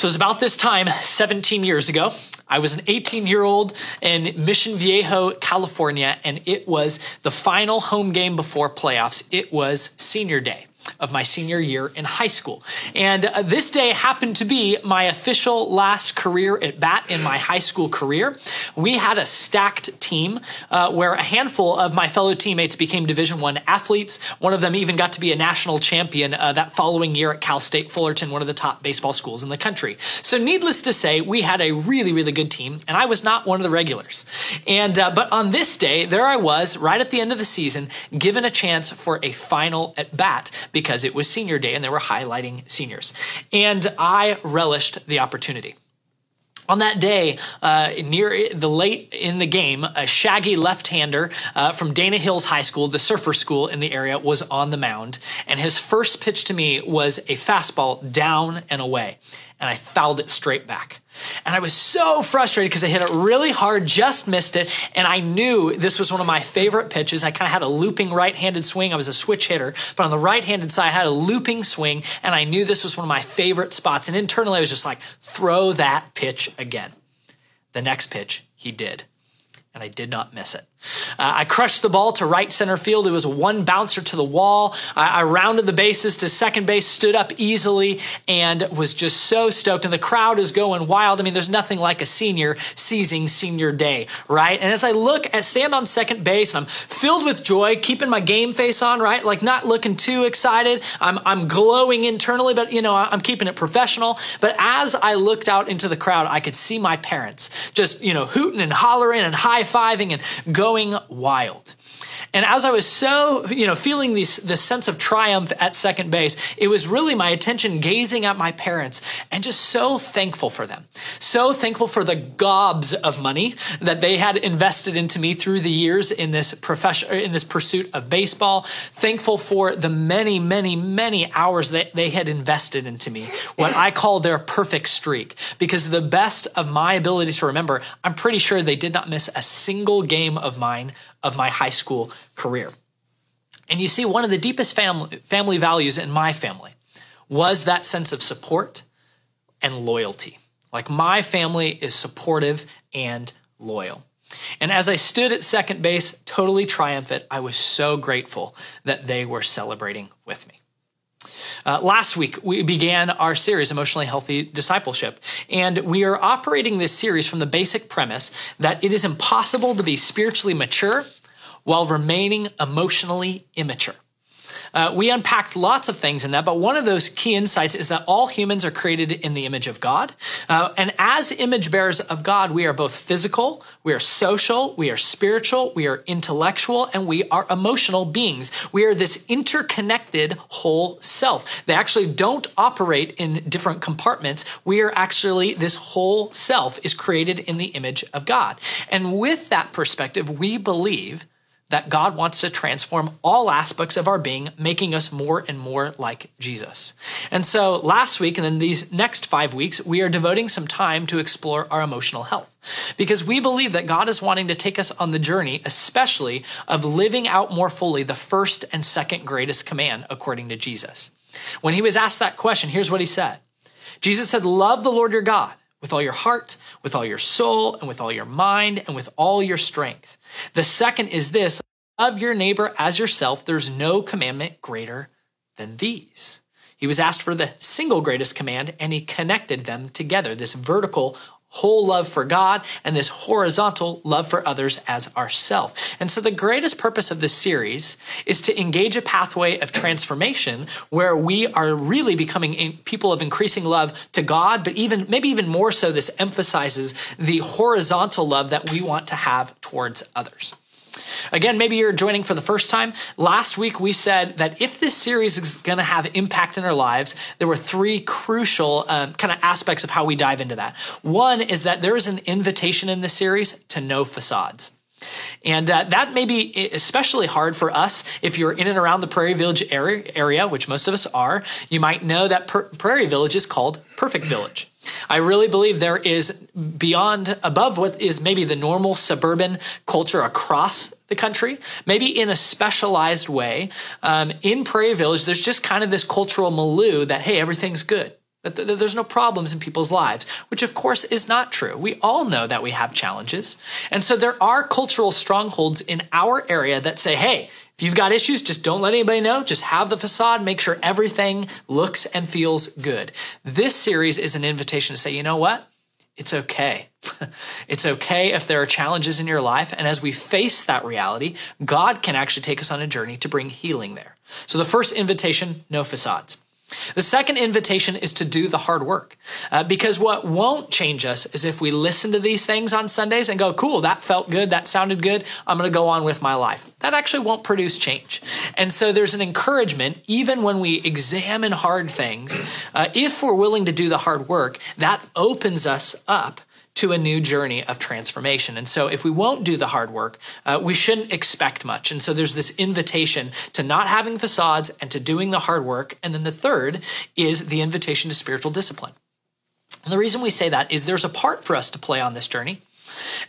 So it was about this time, 17 years ago. I was an 18 year old in Mission Viejo, California, and it was the final home game before playoffs. It was senior day of my senior year in high school. And uh, this day happened to be my official last career at bat in my high school career. We had a stacked team uh, where a handful of my fellow teammates became Division One athletes. One of them even got to be a national champion uh, that following year at Cal State Fullerton, one of the top baseball schools in the country. So, needless to say, we had a really, really good team, and I was not one of the regulars. And uh, but on this day, there I was, right at the end of the season, given a chance for a final at bat because it was senior day and they were highlighting seniors. And I relished the opportunity. On that day, uh, near the late in the game, a shaggy left-hander uh, from Dana Hills High School, the surfer school in the area, was on the mound, and his first pitch to me was a fastball down and away, and I fouled it straight back. And I was so frustrated because I hit it really hard, just missed it. And I knew this was one of my favorite pitches. I kind of had a looping right handed swing. I was a switch hitter, but on the right handed side, I had a looping swing. And I knew this was one of my favorite spots. And internally, I was just like, throw that pitch again. The next pitch, he did and I did not miss it. Uh, I crushed the ball to right center field. It was one bouncer to the wall. I, I, rounded the bases to second base, stood up easily, and was just so stoked. And the crowd is going wild. I mean, there's nothing like a senior seizing senior day, right? And as I look at stand on second base, I'm filled with joy, keeping my game face on, right? Like not looking too excited. I'm, I'm glowing internally, but you know, I'm keeping it professional. But as I looked out into the crowd, I could see my parents just, you know, hooting and hollering and high fiving and going wild. And as I was so, you know, feeling this, this sense of triumph at second base, it was really my attention gazing at my parents and just so thankful for them. So thankful for the gobs of money that they had invested into me through the years in this profession, in this pursuit of baseball. Thankful for the many, many, many hours that they had invested into me. What I call their perfect streak. Because the best of my ability to remember, I'm pretty sure they did not miss a single game of mine of my high school career. And you see, one of the deepest family, family values in my family was that sense of support and loyalty. Like my family is supportive and loyal. And as I stood at second base, totally triumphant, I was so grateful that they were celebrating with me. Uh, last week, we began our series, Emotionally Healthy Discipleship, and we are operating this series from the basic premise that it is impossible to be spiritually mature while remaining emotionally immature. Uh, we unpacked lots of things in that, but one of those key insights is that all humans are created in the image of God. Uh, and as image bearers of God, we are both physical, we are social, we are spiritual, we are intellectual, and we are emotional beings. We are this interconnected whole self. They actually don't operate in different compartments. We are actually, this whole self is created in the image of God. And with that perspective, we believe that God wants to transform all aspects of our being, making us more and more like Jesus. And so last week and then these next five weeks, we are devoting some time to explore our emotional health because we believe that God is wanting to take us on the journey, especially of living out more fully the first and second greatest command according to Jesus. When he was asked that question, here's what he said. Jesus said, love the Lord your God with all your heart, with all your soul, and with all your mind, and with all your strength. The second is this love your neighbor as yourself. There's no commandment greater than these. He was asked for the single greatest command, and he connected them together this vertical whole love for God and this horizontal love for others as ourself. And so the greatest purpose of this series is to engage a pathway of transformation where we are really becoming people of increasing love to God, but even maybe even more so this emphasizes the horizontal love that we want to have towards others. Again, maybe you're joining for the first time. Last week, we said that if this series is going to have impact in our lives, there were three crucial um, kind of aspects of how we dive into that. One is that there is an invitation in this series to no facades. And uh, that may be especially hard for us if you're in and around the Prairie Village area, which most of us are. You might know that per- Prairie Village is called Perfect Village. I really believe there is beyond, above what is maybe the normal suburban culture across the country, maybe in a specialized way. Um, in Prairie Village, there's just kind of this cultural milieu that, hey, everything's good. that there's no problems in people's lives, which of course is not true. We all know that we have challenges. And so there are cultural strongholds in our area that say, hey, if you've got issues, just don't let anybody know. Just have the facade, make sure everything looks and feels good. This series is an invitation to say, you know what? It's okay. it's okay if there are challenges in your life. And as we face that reality, God can actually take us on a journey to bring healing there. So the first invitation, no facades. The second invitation is to do the hard work. Uh, because what won't change us is if we listen to these things on Sundays and go, cool, that felt good, that sounded good, I'm going to go on with my life. That actually won't produce change. And so there's an encouragement, even when we examine hard things, uh, if we're willing to do the hard work, that opens us up to a new journey of transformation. And so, if we won't do the hard work, uh, we shouldn't expect much. And so, there's this invitation to not having facades and to doing the hard work. And then the third is the invitation to spiritual discipline. And the reason we say that is there's a part for us to play on this journey.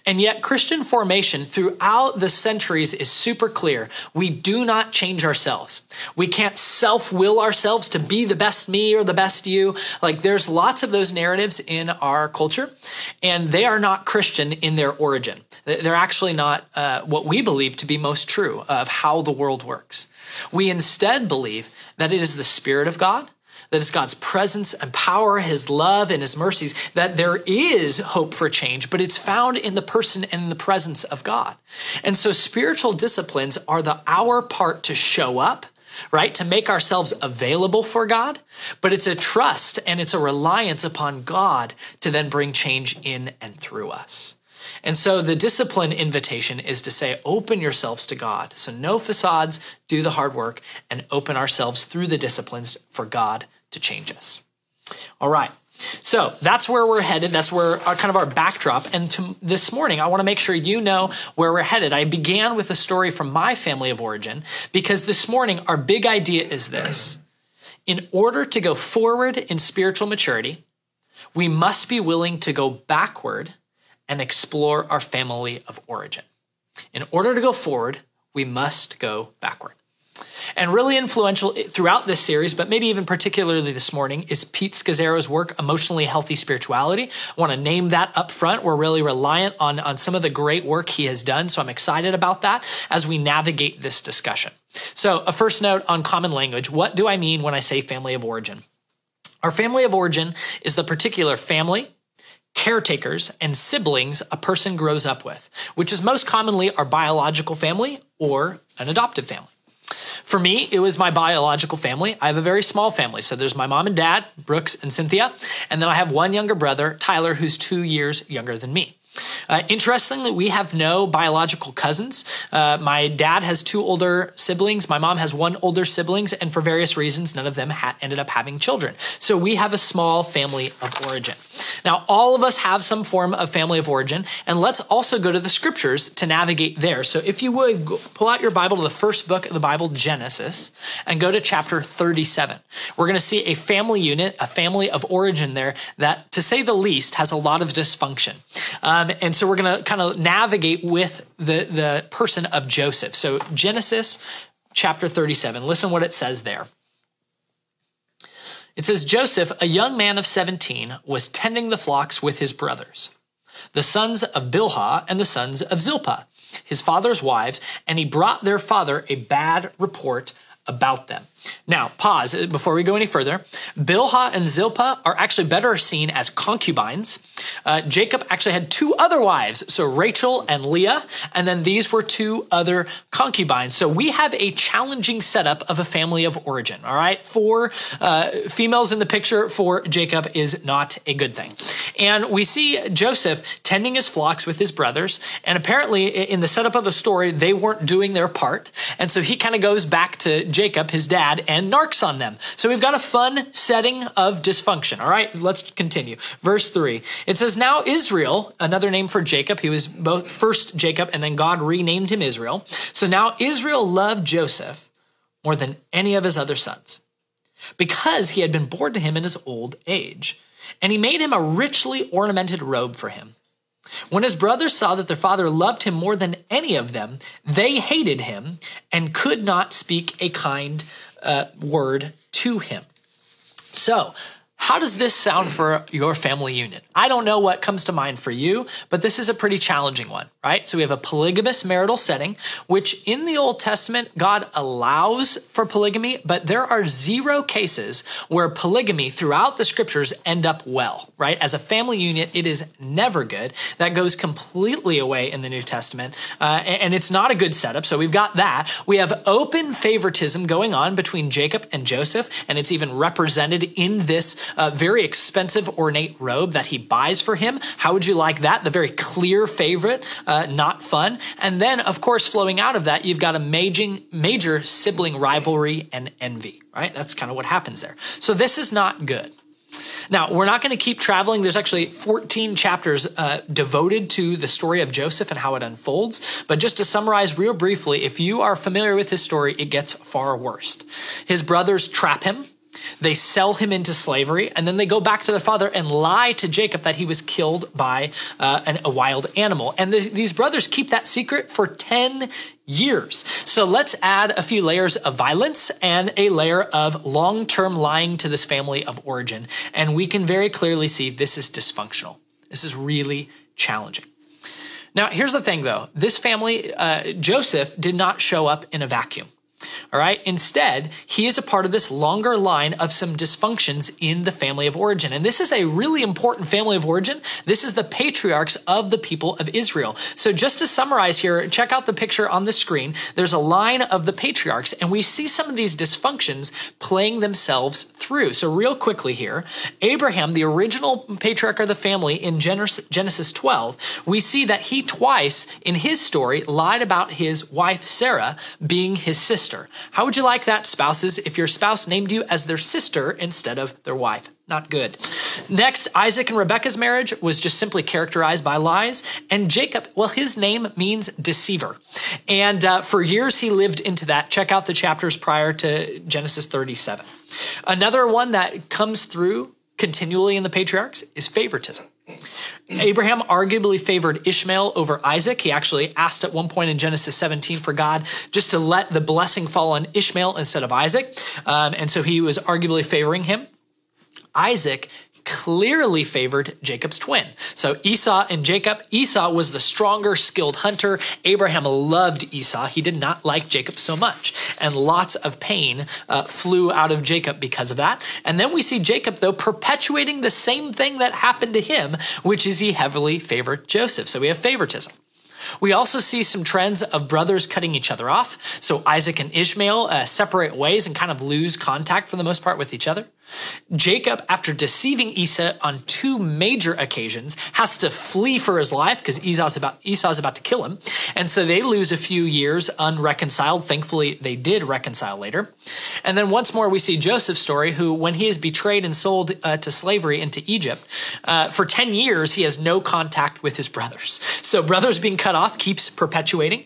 And yet, Christian formation throughout the centuries is super clear. We do not change ourselves. We can't self will ourselves to be the best me or the best you. Like, there's lots of those narratives in our culture, and they are not Christian in their origin. They're actually not uh, what we believe to be most true of how the world works. We instead believe that it is the Spirit of God that it's God's presence and power, His love and His mercies, that there is hope for change, but it's found in the person and in the presence of God. And so spiritual disciplines are the our part to show up right? To make ourselves available for God, but it's a trust and it's a reliance upon God to then bring change in and through us. And so the discipline invitation is to say, open yourselves to God. So no facades, do the hard work, and open ourselves through the disciplines for God to change us. All right. So that's where we're headed. That's where our, kind of our backdrop. And to, this morning, I want to make sure you know where we're headed. I began with a story from my family of origin because this morning, our big idea is this. In order to go forward in spiritual maturity, we must be willing to go backward and explore our family of origin. In order to go forward, we must go backward. And really influential throughout this series, but maybe even particularly this morning, is Pete Scazzero's work, Emotionally Healthy Spirituality. I want to name that up front. We're really reliant on, on some of the great work he has done. So I'm excited about that as we navigate this discussion. So, a first note on common language what do I mean when I say family of origin? Our family of origin is the particular family, caretakers, and siblings a person grows up with, which is most commonly our biological family or an adoptive family. For me, it was my biological family. I have a very small family. So there's my mom and dad, Brooks and Cynthia. And then I have one younger brother, Tyler, who's two years younger than me. Uh, interestingly, we have no biological cousins. Uh, my dad has two older siblings. My mom has one older siblings, and for various reasons, none of them ha- ended up having children. So we have a small family of origin. Now, all of us have some form of family of origin, and let's also go to the scriptures to navigate there. So if you would go, pull out your Bible to the first book of the Bible, Genesis, and go to chapter 37. We're going to see a family unit, a family of origin there that, to say the least, has a lot of dysfunction. Um, and so we're going to kind of navigate with the, the person of Joseph. So Genesis chapter 37, listen what it says there. It says Joseph, a young man of 17, was tending the flocks with his brothers, the sons of Bilhah and the sons of Zilpah, his father's wives, and he brought their father a bad report about them. Now, pause before we go any further. Bilhah and Zilpah are actually better seen as concubines. Uh, Jacob actually had two other wives, so Rachel and Leah, and then these were two other concubines. So we have a challenging setup of a family of origin, all right? Four uh, females in the picture for Jacob is not a good thing. And we see Joseph tending his flocks with his brothers, and apparently in the setup of the story, they weren't doing their part. And so he kind of goes back to Jacob, his dad, and narcs on them. So we've got a fun setting of dysfunction. All right, let's continue. Verse 3. It says, Now Israel, another name for Jacob, he was both first Jacob and then God renamed him Israel. So now Israel loved Joseph more than any of his other sons because he had been born to him in his old age. And he made him a richly ornamented robe for him. When his brothers saw that their father loved him more than any of them, they hated him and could not speak a kind uh, word to him. So, How does this sound for your family unit? I don't know what comes to mind for you, but this is a pretty challenging one, right? So we have a polygamous marital setting, which in the Old Testament, God allows for polygamy, but there are zero cases where polygamy throughout the scriptures end up well, right? As a family unit, it is never good. That goes completely away in the New Testament, uh, and it's not a good setup. So we've got that. We have open favoritism going on between Jacob and Joseph, and it's even represented in this a very expensive, ornate robe that he buys for him. How would you like that? The very clear favorite, uh, not fun. And then, of course, flowing out of that, you've got a major, major sibling rivalry and envy, right? That's kind of what happens there. So this is not good. Now, we're not going to keep traveling. There's actually 14 chapters uh, devoted to the story of Joseph and how it unfolds. But just to summarize real briefly, if you are familiar with his story, it gets far worse. His brothers trap him. They sell him into slavery, and then they go back to their father and lie to Jacob that he was killed by uh, an, a wild animal. And these brothers keep that secret for 10 years. So let's add a few layers of violence and a layer of long term lying to this family of origin. And we can very clearly see this is dysfunctional. This is really challenging. Now, here's the thing though this family, uh, Joseph, did not show up in a vacuum. All right. Instead, he is a part of this longer line of some dysfunctions in the family of origin. And this is a really important family of origin. This is the patriarchs of the people of Israel. So, just to summarize here, check out the picture on the screen. There's a line of the patriarchs, and we see some of these dysfunctions playing themselves through. So, real quickly here, Abraham, the original patriarch of the family in Genesis 12, we see that he twice in his story lied about his wife Sarah being his sister sister. How would you like that, spouses, if your spouse named you as their sister instead of their wife? Not good. Next, Isaac and Rebekah's marriage was just simply characterized by lies. And Jacob, well, his name means deceiver. And uh, for years, he lived into that. Check out the chapters prior to Genesis 37. Another one that comes through continually in the patriarchs is favoritism. Abraham arguably favored Ishmael over Isaac. He actually asked at one point in Genesis 17 for God just to let the blessing fall on Ishmael instead of Isaac. Um, and so he was arguably favoring him. Isaac clearly favored Jacob's twin. So Esau and Jacob, Esau was the stronger, skilled hunter. Abraham loved Esau. He did not like Jacob so much. And lots of pain uh, flew out of Jacob because of that. And then we see Jacob, though, perpetuating the same thing that happened to him, which is he heavily favored Joseph. So we have favoritism. We also see some trends of brothers cutting each other off. So Isaac and Ishmael uh, separate ways and kind of lose contact for the most part with each other. Jacob, after deceiving Esau on two major occasions, has to flee for his life because Esau's about, Esau's about to kill him. And so they lose a few years unreconciled. Thankfully, they did reconcile later. And then once more, we see Joseph's story, who, when he is betrayed and sold uh, to slavery into Egypt, uh, for 10 years, he has no contact with his brothers. So, brothers being cut off keeps perpetuating.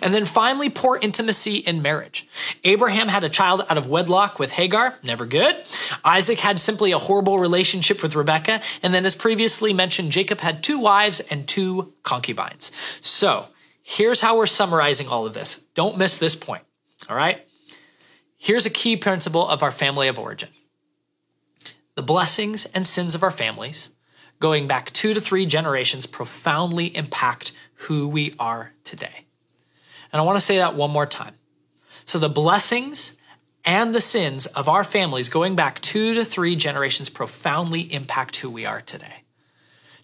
And then finally, poor intimacy in marriage. Abraham had a child out of wedlock with Hagar, never good. Isaac had simply a horrible relationship with Rebekah. And then, as previously mentioned, Jacob had two wives and two concubines. So, here's how we're summarizing all of this. Don't miss this point, all right? Here's a key principle of our family of origin the blessings and sins of our families, going back two to three generations, profoundly impact who we are today. And I want to say that one more time. So the blessings and the sins of our families going back two to three generations profoundly impact who we are today.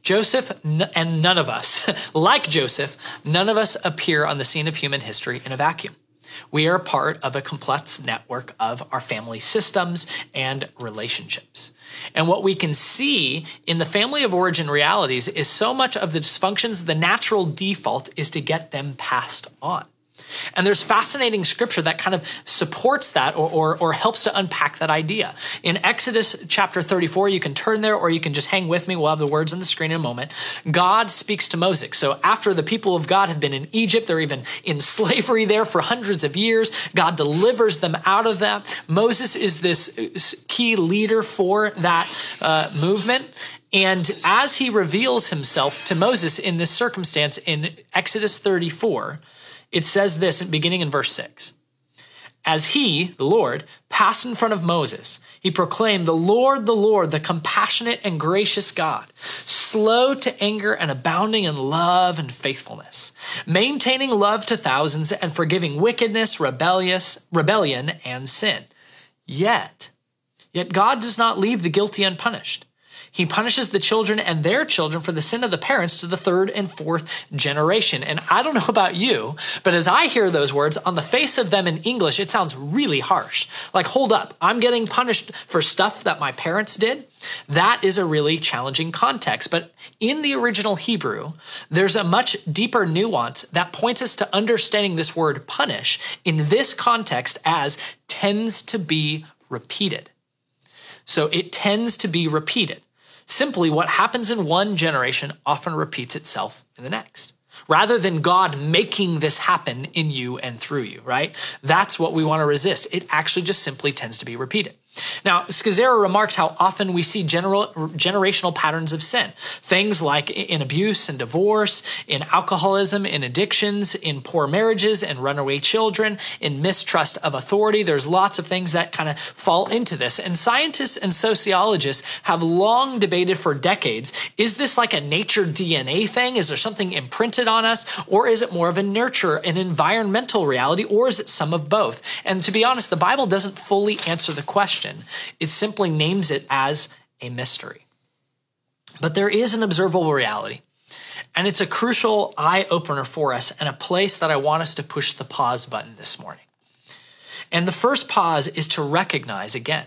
Joseph and none of us, like Joseph, none of us appear on the scene of human history in a vacuum. We are part of a complex network of our family systems and relationships. And what we can see in the family of origin realities is so much of the dysfunctions, the natural default is to get them passed on. And there's fascinating scripture that kind of supports that or, or, or, helps to unpack that idea. In Exodus chapter 34, you can turn there or you can just hang with me. We'll have the words on the screen in a moment. God speaks to Moses. So after the people of God have been in Egypt, they're even in slavery there for hundreds of years. God delivers them out of that. Moses is this key leader for that uh, movement. And as he reveals himself to Moses in this circumstance in Exodus 34, it says this beginning in verse 6 As he, the Lord, passed in front of Moses, he proclaimed, The Lord, the Lord, the compassionate and gracious God, slow to anger and abounding in love and faithfulness, maintaining love to thousands and forgiving wickedness, rebellious, rebellion, and sin. Yet, yet God does not leave the guilty unpunished. He punishes the children and their children for the sin of the parents to the third and fourth generation. And I don't know about you, but as I hear those words, on the face of them in English, it sounds really harsh. Like, hold up, I'm getting punished for stuff that my parents did. That is a really challenging context. But in the original Hebrew, there's a much deeper nuance that points us to understanding this word punish in this context as tends to be repeated. So it tends to be repeated. Simply, what happens in one generation often repeats itself in the next. Rather than God making this happen in you and through you, right? That's what we want to resist. It actually just simply tends to be repeated. Now, Scazzero remarks how often we see general, generational patterns of sin. Things like in abuse and divorce, in alcoholism, in addictions, in poor marriages and runaway children, in mistrust of authority. There's lots of things that kind of fall into this. And scientists and sociologists have long debated for decades is this like a nature DNA thing? Is there something imprinted on us? Or is it more of a nurture, an environmental reality? Or is it some of both? And to be honest, the Bible doesn't fully answer the question question. It simply names it as a mystery. But there is an observable reality. And it's a crucial eye opener for us and a place that I want us to push the pause button this morning. And the first pause is to recognize again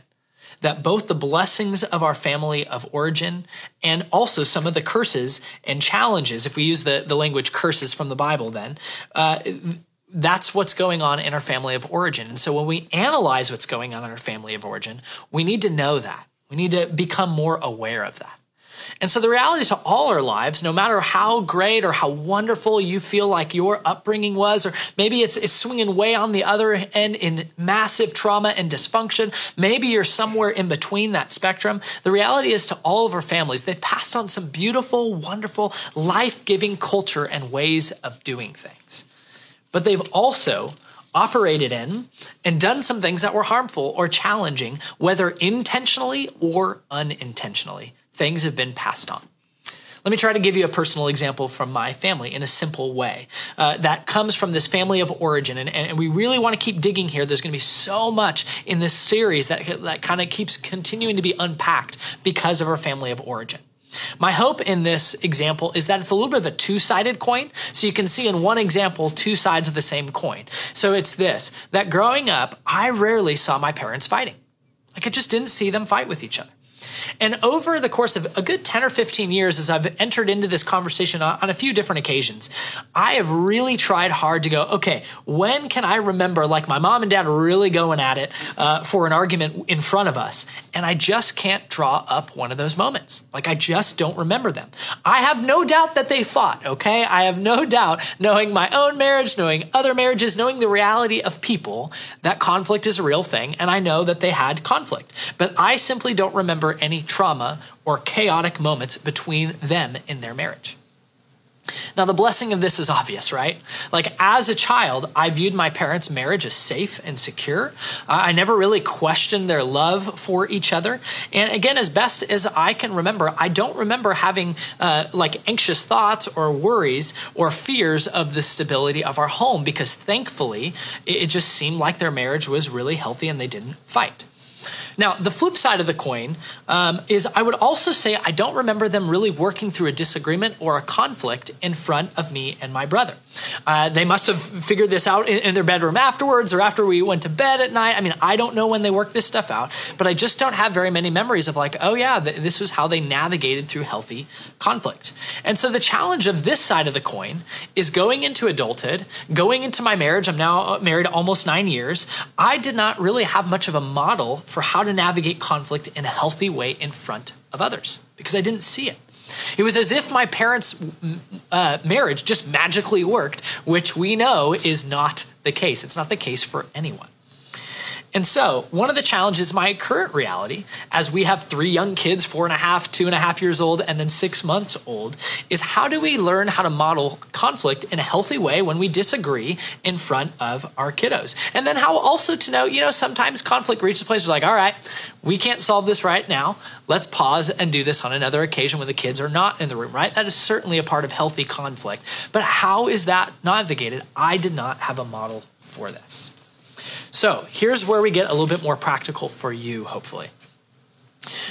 that both the blessings of our family of origin and also some of the curses and challenges, if we use the, the language curses from the Bible, then, uh, that's what's going on in our family of origin. And so when we analyze what's going on in our family of origin, we need to know that. We need to become more aware of that. And so the reality to all our lives, no matter how great or how wonderful you feel like your upbringing was, or maybe it's, it's swinging way on the other end in massive trauma and dysfunction, maybe you're somewhere in between that spectrum. The reality is to all of our families, they've passed on some beautiful, wonderful, life giving culture and ways of doing things but they've also operated in and done some things that were harmful or challenging, whether intentionally or unintentionally. Things have been passed on. Let me try to give you a personal example from my family in a simple way uh, that comes from this family of origin. And, and we really want to keep digging here. There's going to be so much in this series that, that kind of keeps continuing to be unpacked because of our family of origin. My hope in this example is that it's a little bit of a two sided coin. So you can see in one example, two sides of the same coin. So it's this that growing up, I rarely saw my parents fighting. Like I just didn't see them fight with each other. And over the course of a good 10 or 15 years, as I've entered into this conversation on a few different occasions, I have really tried hard to go, okay, when can I remember like my mom and dad really going at it uh, for an argument in front of us? And I just can't draw up one of those moments. Like I just don't remember them. I have no doubt that they fought, okay? I have no doubt, knowing my own marriage, knowing other marriages, knowing the reality of people, that conflict is a real thing. And I know that they had conflict. But I simply don't remember any trauma or chaotic moments between them in their marriage. Now, the blessing of this is obvious, right? Like, as a child, I viewed my parents' marriage as safe and secure. Uh, I never really questioned their love for each other. And again, as best as I can remember, I don't remember having uh, like anxious thoughts or worries or fears of the stability of our home because thankfully, it just seemed like their marriage was really healthy and they didn't fight. Now, the flip side of the coin um, is I would also say I don't remember them really working through a disagreement or a conflict in front of me and my brother. Uh, they must have figured this out in, in, their bedroom afterwards or after we went to bed at night. I mean, I don't know when they worked this stuff out, but I just don't have very many memories of like, oh yeah, th- this was how they navigated through healthy conflict. And so the challenge of this side of the coin is going into adulthood, going into my marriage. I'm now married almost nine years. I did not really have much of a model for how to navigate conflict in a healthy way in front of others because I didn't see it. It was as if my parents' uh, marriage just magically worked, which we know is not the case. It's not the case for anyone. And so, one of the challenges, my current reality, as we have three young kids, four and a half, two and a half years old, and then six months old, is how do we learn how to model conflict in a healthy way when we disagree in front of our kiddos? And then how also to know, you know, sometimes conflict reaches a place where like, all right, we can't solve this right now. Let's pause and do this on another occasion when the kids are not in the room, right? That is certainly a part of healthy conflict. But how is that navigated? I did not have a model for this. So here's where we get a little bit more practical for you, hopefully.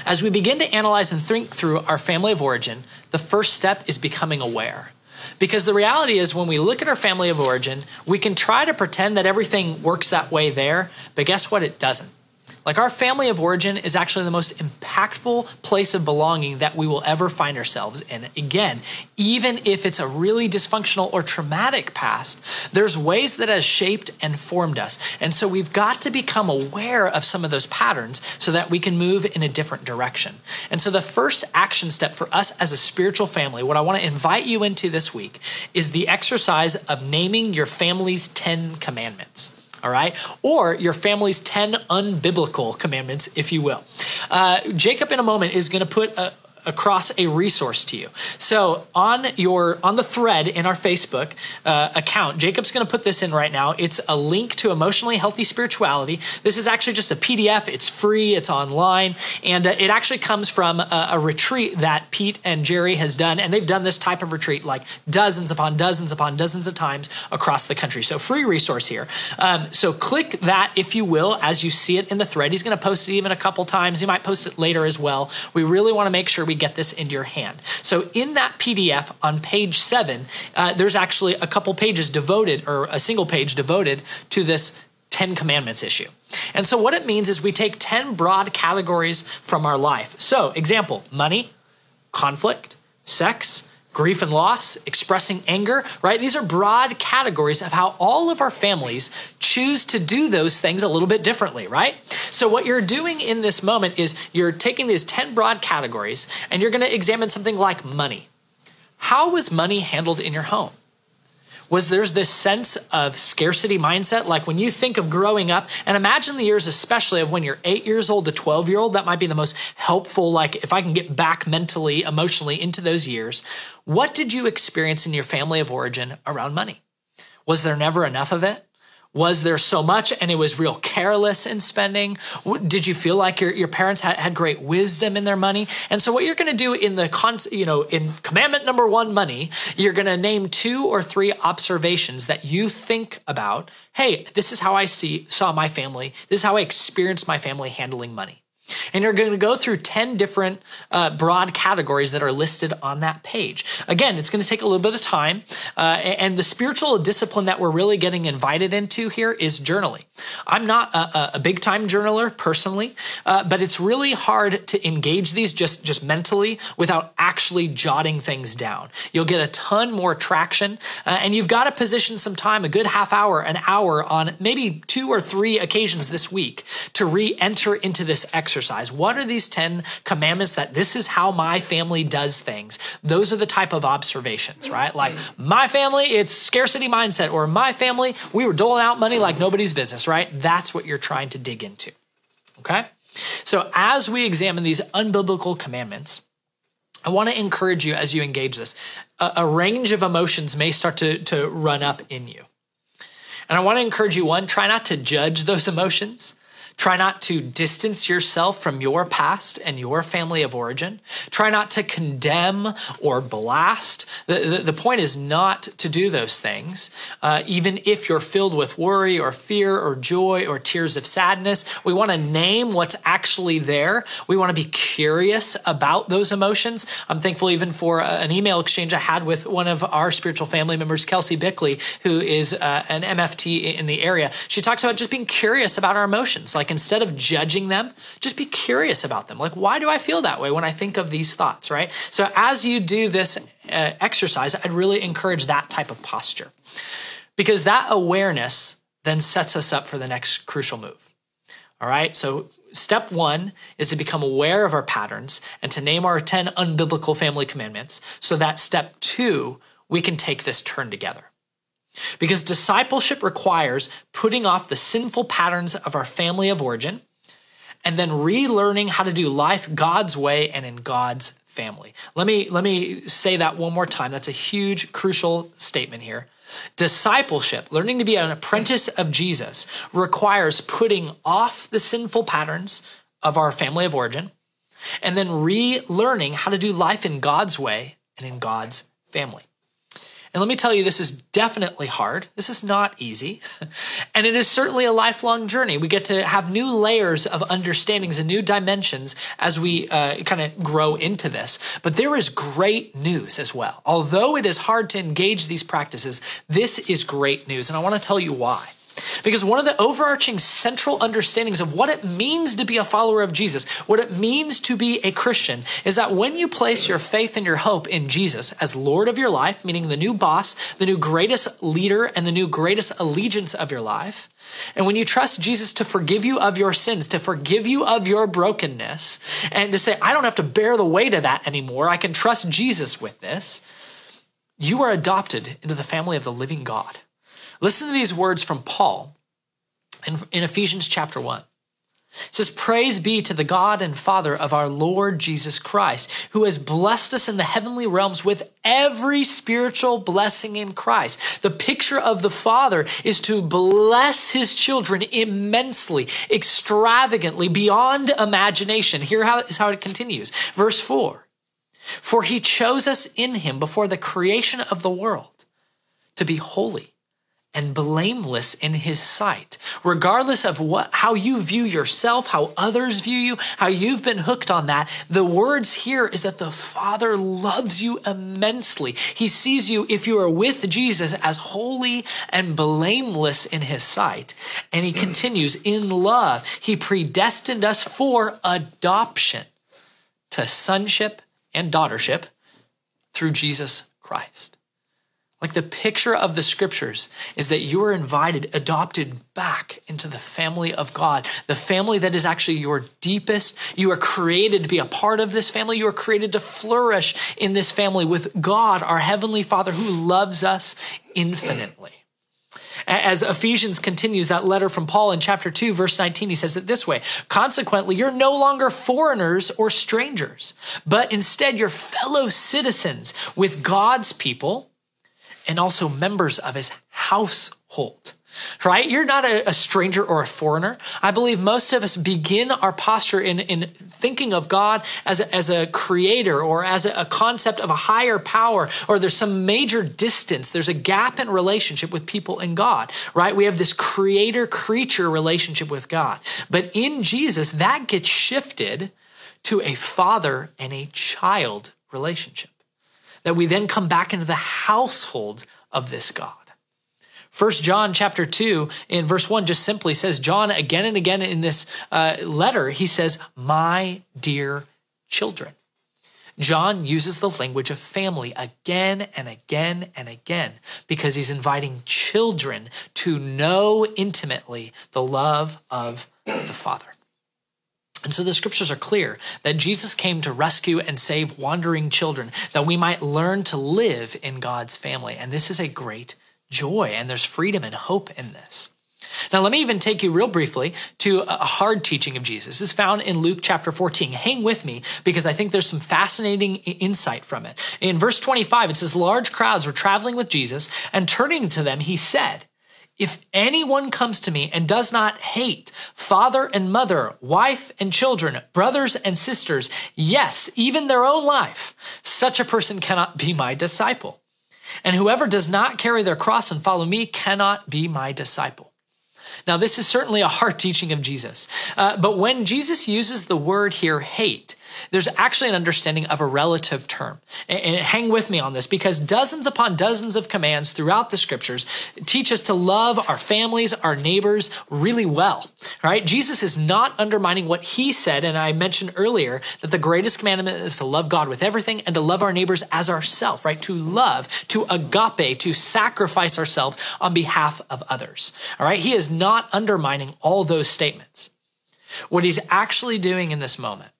As we begin to analyze and think through our family of origin, the first step is becoming aware. Because the reality is, when we look at our family of origin, we can try to pretend that everything works that way there, but guess what? It doesn't. Like our family of origin is actually the most impactful place of belonging that we will ever find ourselves in. Again, even if it's a really dysfunctional or traumatic past, there's ways that has shaped and formed us. And so we've got to become aware of some of those patterns so that we can move in a different direction. And so the first action step for us as a spiritual family, what I want to invite you into this week is the exercise of naming your family's 10 commandments all right? Or your family's 10 unbiblical commandments, if you will. Uh, Jacob, in a moment, is going to put a, across a resource to you. So on your on the thread in our Facebook uh, account, Jacob's going to put this in right now. It's a link to emotionally healthy spirituality. This is actually just a PDF. It's free. It's online, and uh, it actually comes from a, a, retreat that Pete and Geri has done, and they've done this type of retreat like dozens upon dozens upon dozens of times across the country. So free resource here. Um, so click that if you will as you see it in the thread. He's going to post it even a couple times. He might post it later as well. We really want to make sure we we get this into your hand. So in that PDF on page seven, uh, there's actually a couple pages devoted, or a single page devoted to this 10 commandments issue. And so what it means is we take 10 broad categories from our life. So, example, money, conflict, sex, grief and loss, expressing anger, right? These are broad categories of how all of our families choose to do those things a little bit differently, right? So, what you're doing in this moment is you're taking these 10 broad categories and you're going to examine something like money. How was money handled in your home? was there's this sense of scarcity mindset. Like when you think of growing up, and imagine the years, especially of when you're eight years old to 12 year old, that might be the most helpful. Like if I can get back mentally, emotionally into those years, what did you experience in your family of origin around money? Was there never enough of it? Was there so much and it was real careless in spending? Did you feel like your, your parents had, had great wisdom in their money? And so what you're going to do in the con, you know, in commandment number one, money, you're going to name two or three observations that you think about. Hey, this is how I see, saw my family. This is how I experienced my family handling money. And you're going to go through 10 different uh, broad categories that are listed on that page. Again, it's going to take a little bit of time. Uh, and the spiritual discipline that we're really getting invited into here is journaling. I'm not a, a big time journaler personally, uh, but it's really hard to engage these just, just mentally without actually jotting things down. You'll get a ton more traction, uh, and you've got to position some time, a good half hour, an hour on maybe two or three occasions this week to re enter into this exercise. What are these 10 commandments that this is how my family does things? Those are the type of observations, right? Like my family, it's scarcity mindset, or my family, we were doling out money like nobody's business, right? That's what you're trying to dig into. Okay? So, as we examine these unbiblical commandments, I want to encourage you as you engage this. A, a, range of emotions may start to, to run up in you. And I want to encourage you one, try not to judge those emotions. Try not to distance yourself from your past and your family of origin. Try not to condemn or blast. The, the, the point is not to do those things. Uh, even if you're filled with worry or fear or joy or tears of sadness, we want to name what's actually there. We want to be curious about those emotions. I'm thankful even for uh, an email exchange I had with one of our spiritual family members, Kelsey Bickley, who is uh, an MFT in the area. She talks about just being curious about our emotions. Like instead of judging them, just be curious about them. Like, why do I feel that way when I think of these thoughts, right? So, as you do this uh, exercise, I'd really encourage that type of posture because that awareness then sets us up for the next crucial move. All right. So, step one is to become aware of our patterns and to name our 10 unbiblical family commandments so that step two, we can take this turn together. Because discipleship requires putting off the sinful patterns of our family of origin and then relearning how to do life God's way and in God's family. Let me let me say that one more time. That's a huge crucial statement here. Discipleship, learning to be an apprentice of Jesus, requires putting off the sinful patterns of our family of origin and then relearning how to do life in God's way and in God's family. And let me tell you, this is definitely hard. This is not easy. And it is certainly a lifelong journey. We get to have new layers of understandings and new dimensions as we uh, kind of grow into this. But there is great news as well. Although it is hard to engage these practices, this is great news. And I want to tell you why. Because one of the overarching central understandings of what it means to be a follower of Jesus, what it means to be a Christian, is that when you place your faith and your hope in Jesus as Lord of your life, meaning the new boss, the new greatest leader, and the new greatest allegiance of your life, and when you trust Jesus to forgive you of your sins, to forgive you of your brokenness, and to say, I don't have to bear the weight of that anymore, I can trust Jesus with this, you are adopted into the family of the living God. Listen to these words from Paul in, in Ephesians chapter 1. It says, Praise be to the God and Father of our Lord Jesus Christ, who has blessed us in the heavenly realms with every spiritual blessing in Christ. The picture of the Father is to bless his children immensely, extravagantly, beyond imagination. Here is how it continues. Verse 4 For he chose us in him before the creation of the world to be holy and blameless in his sight. Regardless of what how you view yourself how others view you how you've been hooked on that the words here is that the father loves you immensely. He sees you if you are with jesus as holy and blameless in his sight. And he continues in love he predestined us for adoption to sonship and daughtership through jesus christ like the picture of the scriptures is that you are invited, adopted back into the family of God, the family that is actually your deepest. You are created to be a part of this family. You are created to flourish in this family with God, our Heavenly Father, who loves us infinitely. As Ephesians continues that letter from Paul in chapter 2, verse 19, he says it this way Consequently, you're no longer foreigners or strangers, but instead you're fellow citizens with God's people and also members of his household right? You're not a, a, stranger or a foreigner. I believe most of us begin our posture in, in thinking of God as a, as a creator or as a, a concept of a higher power, or there's some major distance. There's a gap in relationship with people and God, right? We have this creator creature relationship with God. But in Jesus, that gets shifted to a father and a child relationship that we then come back into the household of this God. First John chapter 2 in verse 1 just simply says, John again and again in this uh, letter, he says, My dear children. John uses the language of family again and again and again because he's inviting children to know intimately the love of the Father. And so the scriptures are clear that Jesus came to rescue and save wandering children, that we might learn to live in God's family. And this is a great joy, and there's freedom and hope in this. Now, let me even take you real briefly to a hard teaching of Jesus. This is found in Luke chapter 14. Hang with me because I think there's some fascinating insight from it. In verse 25, it says, Large crowds were traveling with Jesus, and turning to them, he said, if anyone comes to me and does not hate father and mother, wife and children, brothers and sisters, yes, even their own life, such a person cannot be my disciple. And whoever does not carry their cross and follow me cannot be my disciple. Now, this is certainly a hard teaching of Jesus. Uh, but when Jesus uses the word here, hate, there's actually an understanding of a relative term. And hang with me on this because dozens upon dozens of commands throughout the scriptures teach us to love our families, our neighbors really well, right? Jesus is not undermining what he said. And I mentioned earlier that the greatest commandment is to love God with everything and to love our neighbors as ourselves, right? To love, to agape, to sacrifice ourselves on behalf of others, all right? He is not undermining all those statements. What he's actually doing in this moment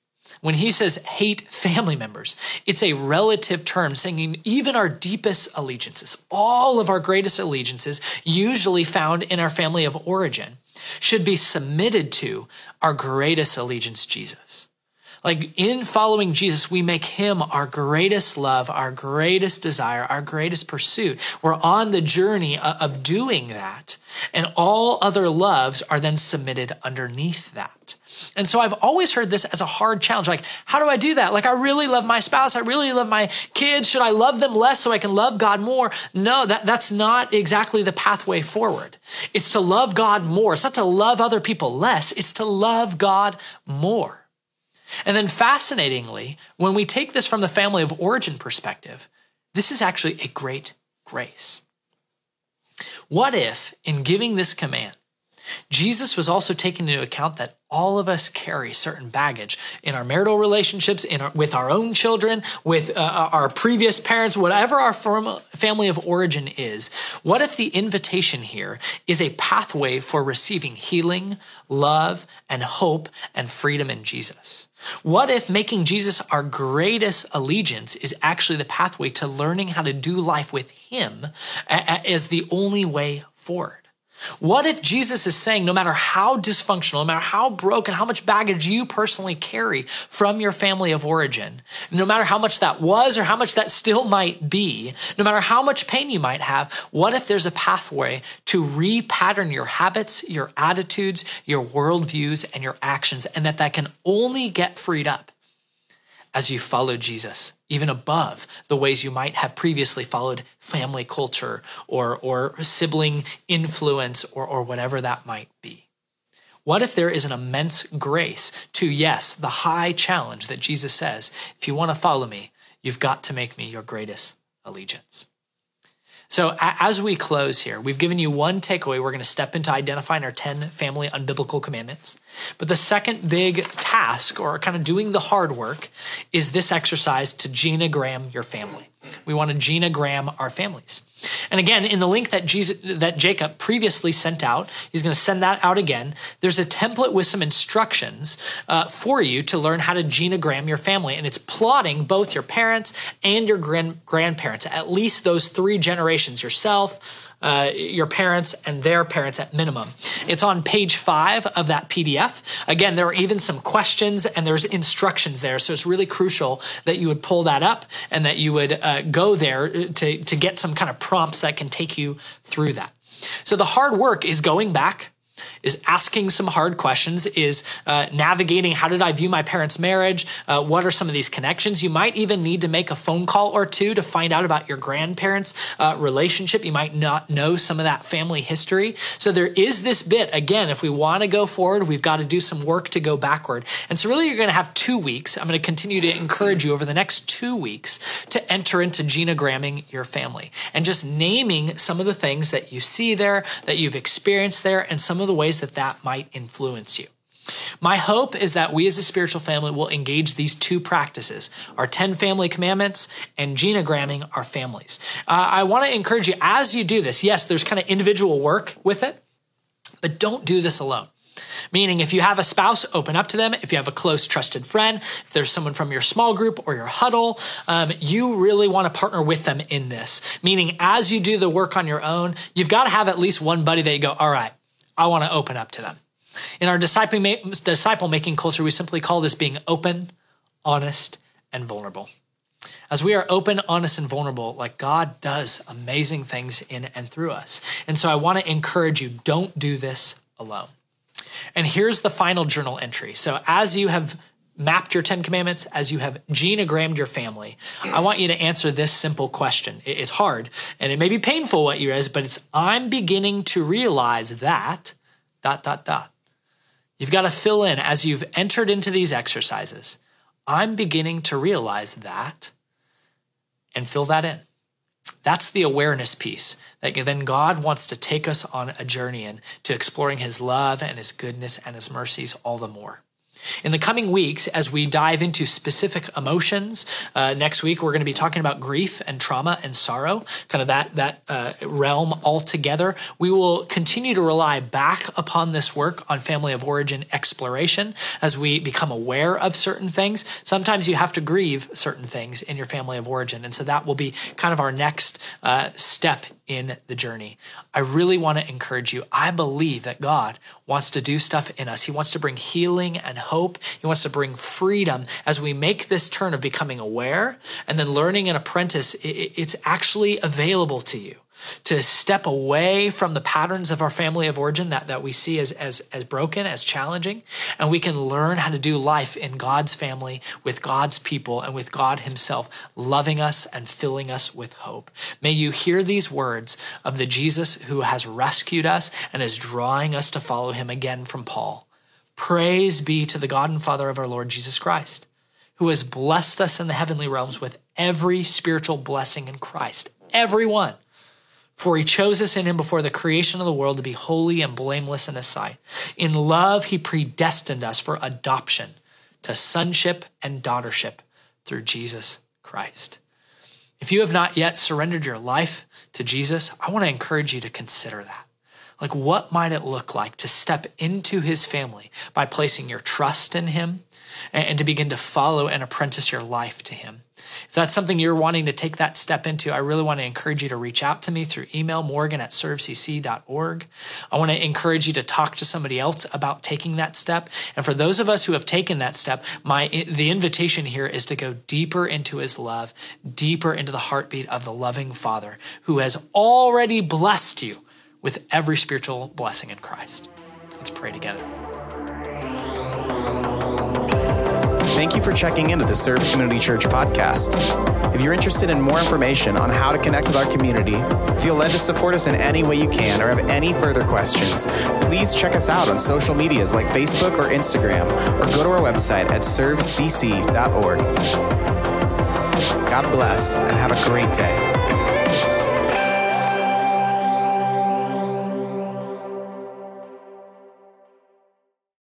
when he says hate family members, it's a relative term saying even our deepest allegiances, all of our greatest allegiances, usually found in our family of origin, should be submitted to our greatest allegiance, Jesus. Like in following Jesus, we make him our greatest love, our greatest desire, our greatest pursuit. We're on the journey of doing that. And all other loves are then submitted underneath that. And so I've always heard this as a hard challenge. Like, how do I do that? Like, I really love my spouse. I really love my kids. Should I love them less so I can love God more? No, that, that's not exactly the pathway forward. It's to love God more. It's not to love other people less. It's to love God more. And then fascinatingly, when we take this from the family of origin perspective, this is actually a great grace. What if, in giving this command, Jesus was also taking into account that all of us carry certain baggage in our marital relationships, in our, with our own children, with uh, our previous parents, whatever our family of origin is. What if the invitation here is a pathway for receiving healing, love, and hope and freedom in Jesus? What if making Jesus our greatest allegiance is actually the pathway to learning how to do life with Him as the only way forward? What if Jesus is saying, no matter how dysfunctional, no matter how broken, how much baggage you personally carry from your family of origin, no matter how much that was or how much that still might be, no matter how much pain you might have, what if there's a pathway to repattern your habits, your attitudes, your worldviews, and your actions, and that that can only get freed up as you follow Jesus, even above the ways you might have previously followed family culture or, or sibling influence or, or whatever that might be. What if there is an immense grace to, yes, the high challenge that Jesus says, if you want to follow me, you've got to make me your greatest allegiance? So, as we close here, we've given you one takeaway. We're going to step into identifying our 10 family unbiblical commandments. But the second big task, or kind of doing the hard work, is this exercise to genogram your family. We want to genogram our families. And again, in the link that Jesus, that Jacob previously sent out, he's going to send that out again. There's a template with some instructions uh, for you to learn how to genogram your family, and it's plotting both your parents and your grand- grandparents, at least those three generations, yourself, uh, your parents and their parents at minimum. It's on page five of that PDF. Again, there are even some questions and there's instructions there. So it's really crucial that you would pull that up and that you would uh, go there to, to get some kind of prompts that can take you through that. So the hard work is going back is asking some hard questions, is uh, navigating how did I view my parents' marriage? Uh, what are some of these connections? You might even need to make a phone call or two to find out about your grandparents' uh, relationship. You might not know some of that family history. So there is this bit, again, if we want to go forward, we've got to do some work to go backward. And so, really, you're going to have two weeks. I'm going to continue to encourage you over the next two weeks to enter into genogramming your family and just naming some of the things that you see there, that you've experienced there, and some of the ways that that might influence you. My hope is that we as a spiritual family will engage these two practices our 10 family commandments and genogramming our families. Uh, I want to encourage you as you do this, yes, there's kind of individual work with it, but don't do this alone. Meaning, if you have a spouse, open up to them. If you have a close, trusted friend, if there's someone from your small group or your huddle, um, you really want to partner with them in this. Meaning, as you do the work on your own, you've got to have at least one buddy that you go, all right, I want to open up to them. In our disciple making culture, we simply call this being open, honest, and vulnerable. As we are open, honest, and vulnerable, like God does amazing things in and through us. And so I want to encourage you don't do this alone. And here's the final journal entry. So as you have mapped your 10 commandments, as you have genogrammed your family, I want you to answer this simple question. It's hard and it may be painful what you is, but it's I'm beginning to realize that dot dot dot. You've got to fill in as you've entered into these exercises. I'm beginning to realize that and fill that in. That's the awareness piece that then God wants to take us on a journey in to exploring his love and his goodness and his mercies all the more. In the coming weeks, as we dive into specific emotions, uh, next week we're going to be talking about grief and trauma and sorrow, kind of that that uh, realm altogether. We will continue to rely back upon this work on family of origin exploration as we become aware of certain things. Sometimes you have to grieve certain things in your family of origin, and so that will be kind of our next uh, step in the journey. I really want to encourage you. I believe that God wants to do stuff in us. He wants to bring healing and hope. He wants to bring freedom as we make this turn of becoming aware and then learning an apprentice. It's actually available to you to step away from the patterns of our family of origin that, that we see as, as, as broken, as challenging, and we can learn how to do life in God's family with God's people and with God Himself, loving us and filling us with hope. May you hear these words of the Jesus who has rescued us and is drawing us to follow Him again from Paul. Praise be to the God and Father of our Lord Jesus Christ, who has blessed us in the heavenly realms with every spiritual blessing in Christ. Every one for he chose us in him before the creation of the world to be holy and blameless in his sight. In love, he predestined us for adoption to sonship and daughtership through Jesus Christ. If you have not yet surrendered your life to Jesus, I want to encourage you to consider that. Like, what might it look like to step into his family by placing your trust in him and to begin to follow and apprentice your life to him? If that's something you're wanting to take that step into, I really want to encourage you to reach out to me through email, morgan at servecc.org. I want to encourage you to talk to somebody else about taking that step. And for those of us who have taken that step, my the invitation here is to go deeper into his love, deeper into the heartbeat of the loving Father who has already blessed you with every spiritual blessing in Christ. Let's pray together. Thank you for checking into the Serve Community Church podcast. If you're interested in more information on how to connect with our community, feel led to support us in any way you can, or have any further questions, please check us out on social medias like Facebook or Instagram, or go to our website at servecc.org. God bless and have a great day.